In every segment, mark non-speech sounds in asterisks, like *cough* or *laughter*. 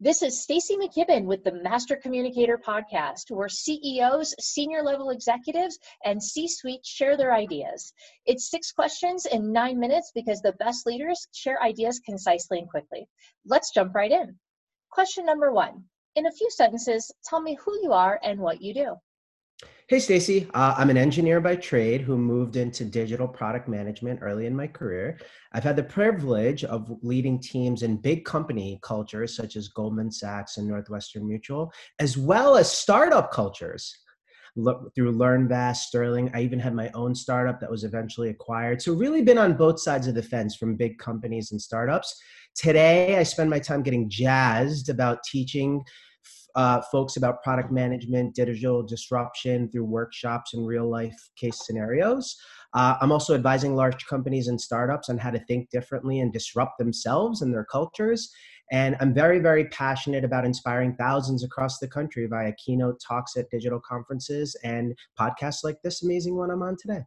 This is Stacy McKibben with the Master Communicator podcast, where CEOs, senior level executives, and C suite share their ideas. It's six questions in nine minutes because the best leaders share ideas concisely and quickly. Let's jump right in. Question number one In a few sentences, tell me who you are and what you do. Hey, Stacy. Uh, I'm an engineer by trade who moved into digital product management early in my career. I've had the privilege of leading teams in big company cultures such as Goldman Sachs and Northwestern Mutual, as well as startup cultures through LearnVest, Sterling. I even had my own startup that was eventually acquired. So, really been on both sides of the fence from big companies and startups. Today, I spend my time getting jazzed about teaching uh, folks about product management, digital disruption through workshops and real life case scenarios. Uh, I'm also advising large companies and startups on how to think differently and disrupt themselves and their cultures. And I'm very, very passionate about inspiring thousands across the country via keynote talks at digital conferences and podcasts like this amazing one I'm on today.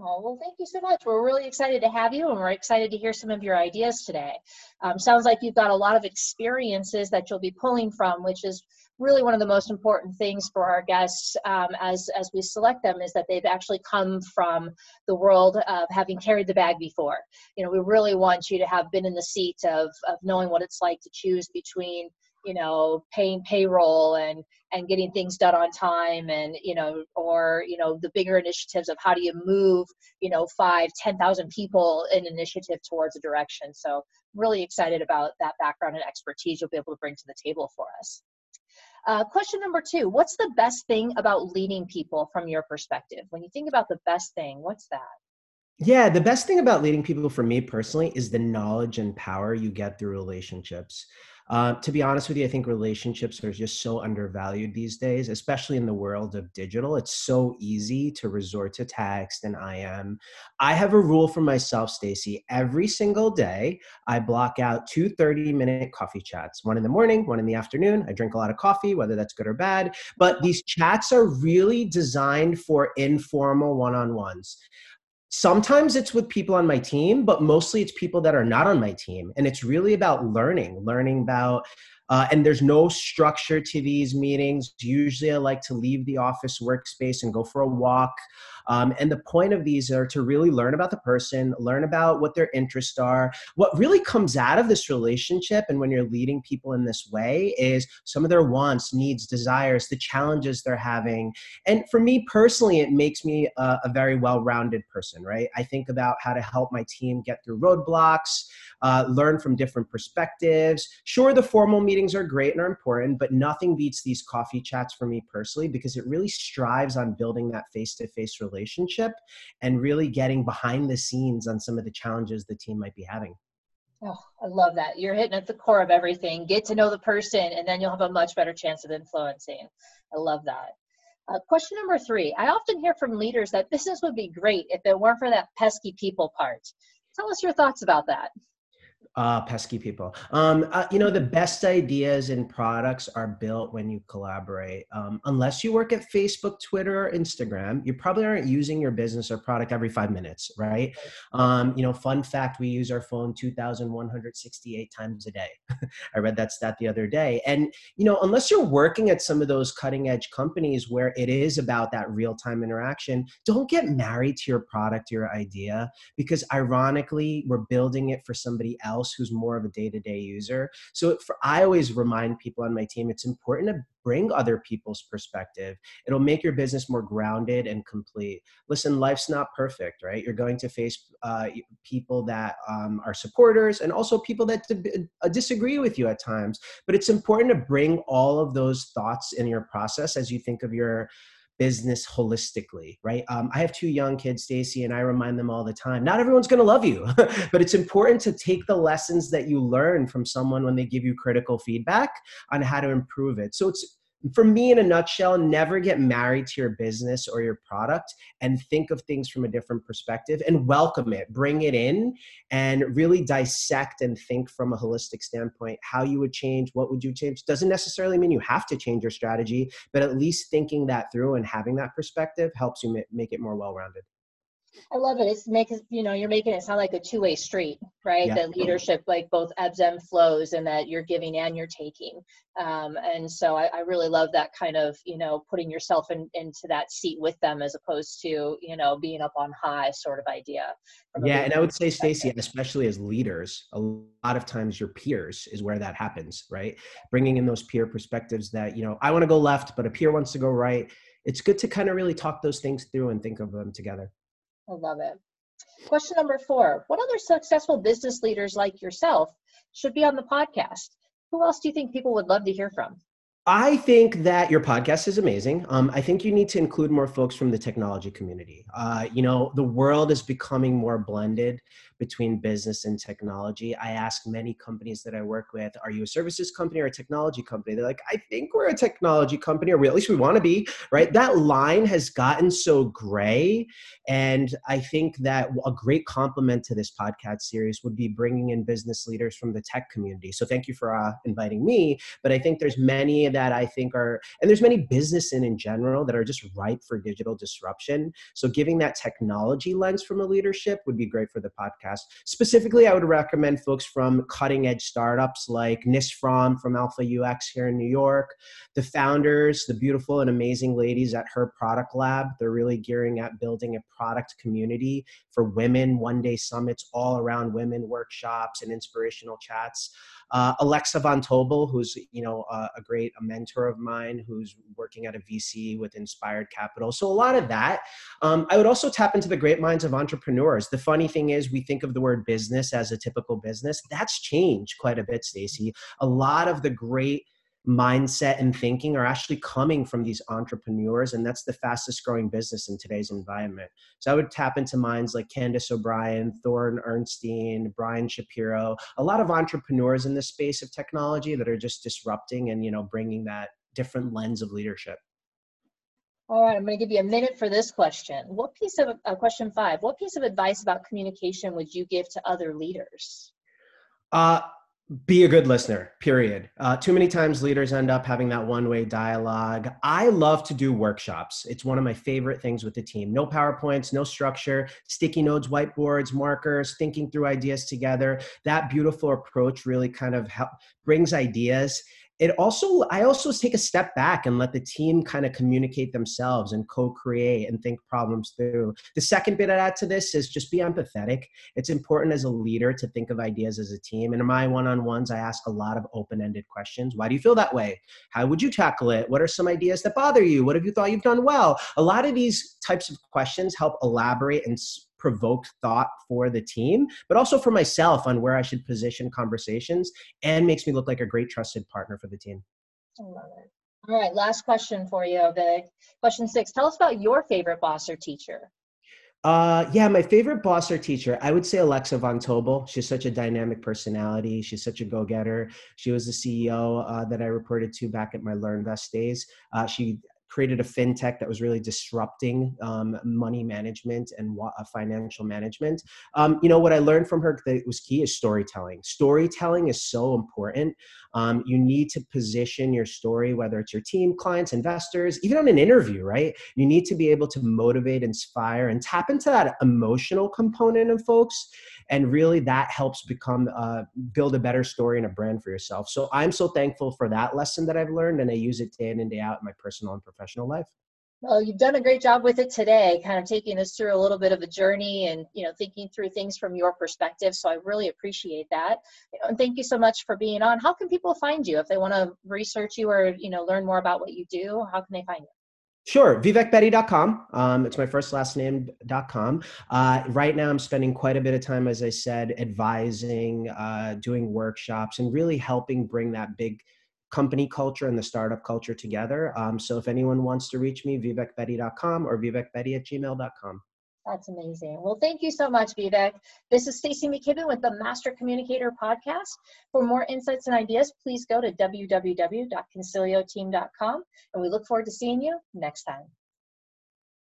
Oh, well, thank you so much. We're really excited to have you and we're excited to hear some of your ideas today. Um, sounds like you've got a lot of experiences that you'll be pulling from, which is really one of the most important things for our guests um, as, as we select them is that they've actually come from the world of having carried the bag before. You know, we really want you to have been in the seat of, of knowing what it's like to choose between you know paying payroll and and getting things done on time and you know or you know the bigger initiatives of how do you move you know five ten thousand people in initiative towards a direction. So really excited about that background and expertise you'll be able to bring to the table for us. Uh, question number two what's the best thing about leading people from your perspective? When you think about the best thing what's that? Yeah, the best thing about leading people for me personally is the knowledge and power you get through relationships. Uh, to be honest with you, I think relationships are just so undervalued these days, especially in the world of digital. It's so easy to resort to text and IM. I have a rule for myself, Stacy. Every single day, I block out two 30 minute coffee chats, one in the morning, one in the afternoon. I drink a lot of coffee, whether that's good or bad. But these chats are really designed for informal one on ones sometimes it's with people on my team but mostly it's people that are not on my team. And it's really about learning learning about uh, and there's no structure to these meetings. Usually, I like to leave the office workspace and go for a walk. Um, and the point of these are to really learn about the person, learn about what their interests are. What really comes out of this relationship, and when you're leading people in this way, is some of their wants, needs, desires, the challenges they're having. And for me personally, it makes me a, a very well rounded person, right? I think about how to help my team get through roadblocks, uh, learn from different perspectives. Sure, the formal meetings are great and are important, but nothing beats these coffee chats for me personally because it really strives on building that face to face relationship and really getting behind the scenes on some of the challenges the team might be having. Oh, I love that. You're hitting at the core of everything. Get to know the person, and then you'll have a much better chance of influencing. I love that. Uh, question number three I often hear from leaders that business would be great if it weren't for that pesky people part. Tell us your thoughts about that. Uh, pesky people. Um, uh, you know, the best ideas and products are built when you collaborate. Um, unless you work at Facebook, Twitter, or Instagram, you probably aren't using your business or product every five minutes, right? Um, you know, fun fact: we use our phone 2,168 times a day. *laughs* I read that stat the other day. And you know, unless you're working at some of those cutting edge companies where it is about that real time interaction, don't get married to your product, your idea, because ironically, we're building it for somebody else else who's more of a day-to-day user. So for, i always remind people on my team it's important to bring other people's perspective. It'll make your business more grounded and complete. Listen life's not perfect right? You're going to face uh, people that um, are supporters and also people that uh, disagree with you at times. But it's important to bring all of those thoughts in your process as you think of your business holistically, right? Um, I have two young kids, Stacy, and I remind them all the time not everyone's going to love you, *laughs* but it's important to take the lessons that you learn from someone when they give you critical feedback on how to improve it. So it's for me in a nutshell never get married to your business or your product and think of things from a different perspective and welcome it. Bring it in and really dissect and think from a holistic standpoint. How you would change what would you change doesn't necessarily mean you have to change your strategy but at least thinking that through and having that perspective helps you make it more well-rounded I love it. It's making you know you're making it sound like a two way street, right? Yeah. That leadership like both ebbs and flows, and that you're giving and you're taking. Um, and so I, I really love that kind of you know putting yourself in, into that seat with them as opposed to you know being up on high sort of idea. Yeah, and I would say, Stacy, especially as leaders, a lot of times your peers is where that happens, right? Bringing in those peer perspectives that you know I want to go left, but a peer wants to go right. It's good to kind of really talk those things through and think of them together. I love it. Question number four What other successful business leaders like yourself should be on the podcast? Who else do you think people would love to hear from? I think that your podcast is amazing. Um, I think you need to include more folks from the technology community. Uh, you know, the world is becoming more blended between business and technology. I ask many companies that I work with, "Are you a services company or a technology company?" They're like, "I think we're a technology company, or we, at least we want to be." Right? That line has gotten so gray, and I think that a great complement to this podcast series would be bringing in business leaders from the tech community. So thank you for uh, inviting me. But I think there's many that I think are, and there's many business in in general that are just ripe for digital disruption. So giving that technology lens from a leadership would be great for the podcast. Specifically, I would recommend folks from cutting edge startups like Nis Frome from Alpha UX here in New York, the founders, the beautiful and amazing ladies at Her Product Lab. They're really gearing at building a product community for women, one day summits all around women, workshops, and inspirational chats. Uh, Alexa Von Tobel, who's you know uh, a great a mentor of mine, who's working at a VC with Inspired Capital. So a lot of that. Um, I would also tap into the great minds of entrepreneurs. The funny thing is, we think of the word business as a typical business. That's changed quite a bit, Stacy. A lot of the great mindset and thinking are actually coming from these entrepreneurs and that's the fastest growing business in today's environment so i would tap into minds like candace o'brien thorn ernstein brian shapiro a lot of entrepreneurs in the space of technology that are just disrupting and you know bringing that different lens of leadership All right, I'm going to give you a minute for this question. What piece of uh, question five? What piece of advice about communication would you give to other leaders? Uh, be a good listener, period. Uh, too many times leaders end up having that one way dialogue. I love to do workshops. It's one of my favorite things with the team. No PowerPoints, no structure, sticky notes, whiteboards, markers, thinking through ideas together. That beautiful approach really kind of help, brings ideas it also i also take a step back and let the team kind of communicate themselves and co-create and think problems through. The second bit i add to this is just be empathetic. It's important as a leader to think of ideas as a team. And in my one-on-ones i ask a lot of open-ended questions. Why do you feel that way? How would you tackle it? What are some ideas that bother you? What have you thought you've done well? A lot of these types of questions help elaborate and provoked thought for the team, but also for myself on where I should position conversations and makes me look like a great trusted partner for the team. I love it. All right, last question for you, Vic. Question six Tell us about your favorite boss or teacher. Uh, yeah, my favorite boss or teacher, I would say Alexa Von Tobel. She's such a dynamic personality. She's such a go-getter. She was the CEO uh, that I reported to back at my LearnVest days. Uh, she created a fintech that was really disrupting um, money management and uh, financial management. Um, you know, what I learned from her that was key is storytelling. Storytelling is so important. Um, you need to position your story, whether it's your team, clients, investors, even on an interview, right? You need to be able to motivate, inspire, and tap into that emotional component of folks. And really, that helps become uh, build a better story and a brand for yourself. So I'm so thankful for that lesson that I've learned, and I use it day in and day out in my personal and professional life. Well, you've done a great job with it today, kind of taking us through a little bit of a journey and you know thinking through things from your perspective. So I really appreciate that. And thank you so much for being on. How can people find you if they want to research you or you know learn more about what you do? How can they find you? Sure, vivekbedi.com. Um, it's my first last name.com. Uh, right now, I'm spending quite a bit of time, as I said, advising, uh, doing workshops, and really helping bring that big company culture and the startup culture together. Um, so if anyone wants to reach me, vivekbedi.com or vivekbedi at gmail.com. That's amazing. Well, thank you so much, Vivek. This is Stacey McKibben with the Master Communicator Podcast. For more insights and ideas, please go to www.concilioteam.com, and we look forward to seeing you next time.